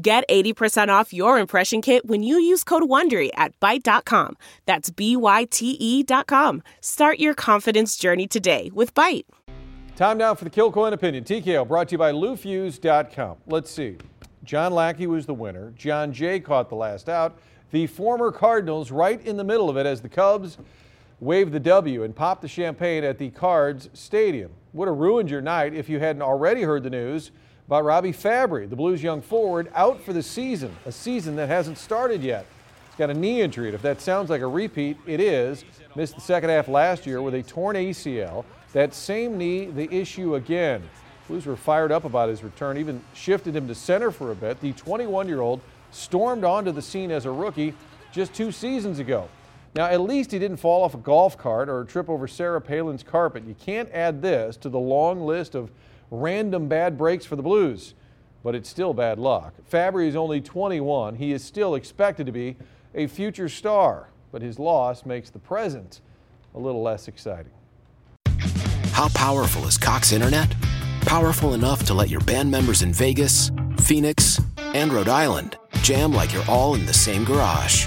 Get 80% off your impression kit when you use code WONDERY at Byte.com. That's B-Y-T-E dot com. Start your confidence journey today with Byte. Time now for the Kilcoyne Opinion. TKO brought to you by LouFuse.com. Let's see. John Lackey was the winner. Jon Jay caught the last out. The former Cardinals right in the middle of it as the Cubs waved the W and popped the champagne at the Cards Stadium. Would have ruined your night if you hadn't already heard the news about Robbie Fabbri, the Blues young forward, out for the season, a season that hasn't started yet. He's got a knee injury, if that sounds like a repeat, it is. Missed the second half last year with a torn ACL. That same knee, the issue again. Blues were fired up about his return, even shifted him to center for a bit. The 21 year old stormed onto the scene as a rookie just two seasons ago. Now, at least he didn't fall off a golf cart or trip over Sarah Palin's carpet. You can't add this to the long list of random bad breaks for the Blues, but it's still bad luck. Fabbri is only 21. He is still expected to be a future star, but his loss makes the present a little less exciting. How powerful is Cox Internet? Powerful enough to let your band members in Vegas, Phoenix, and Rhode Island jam like you're all in the same garage.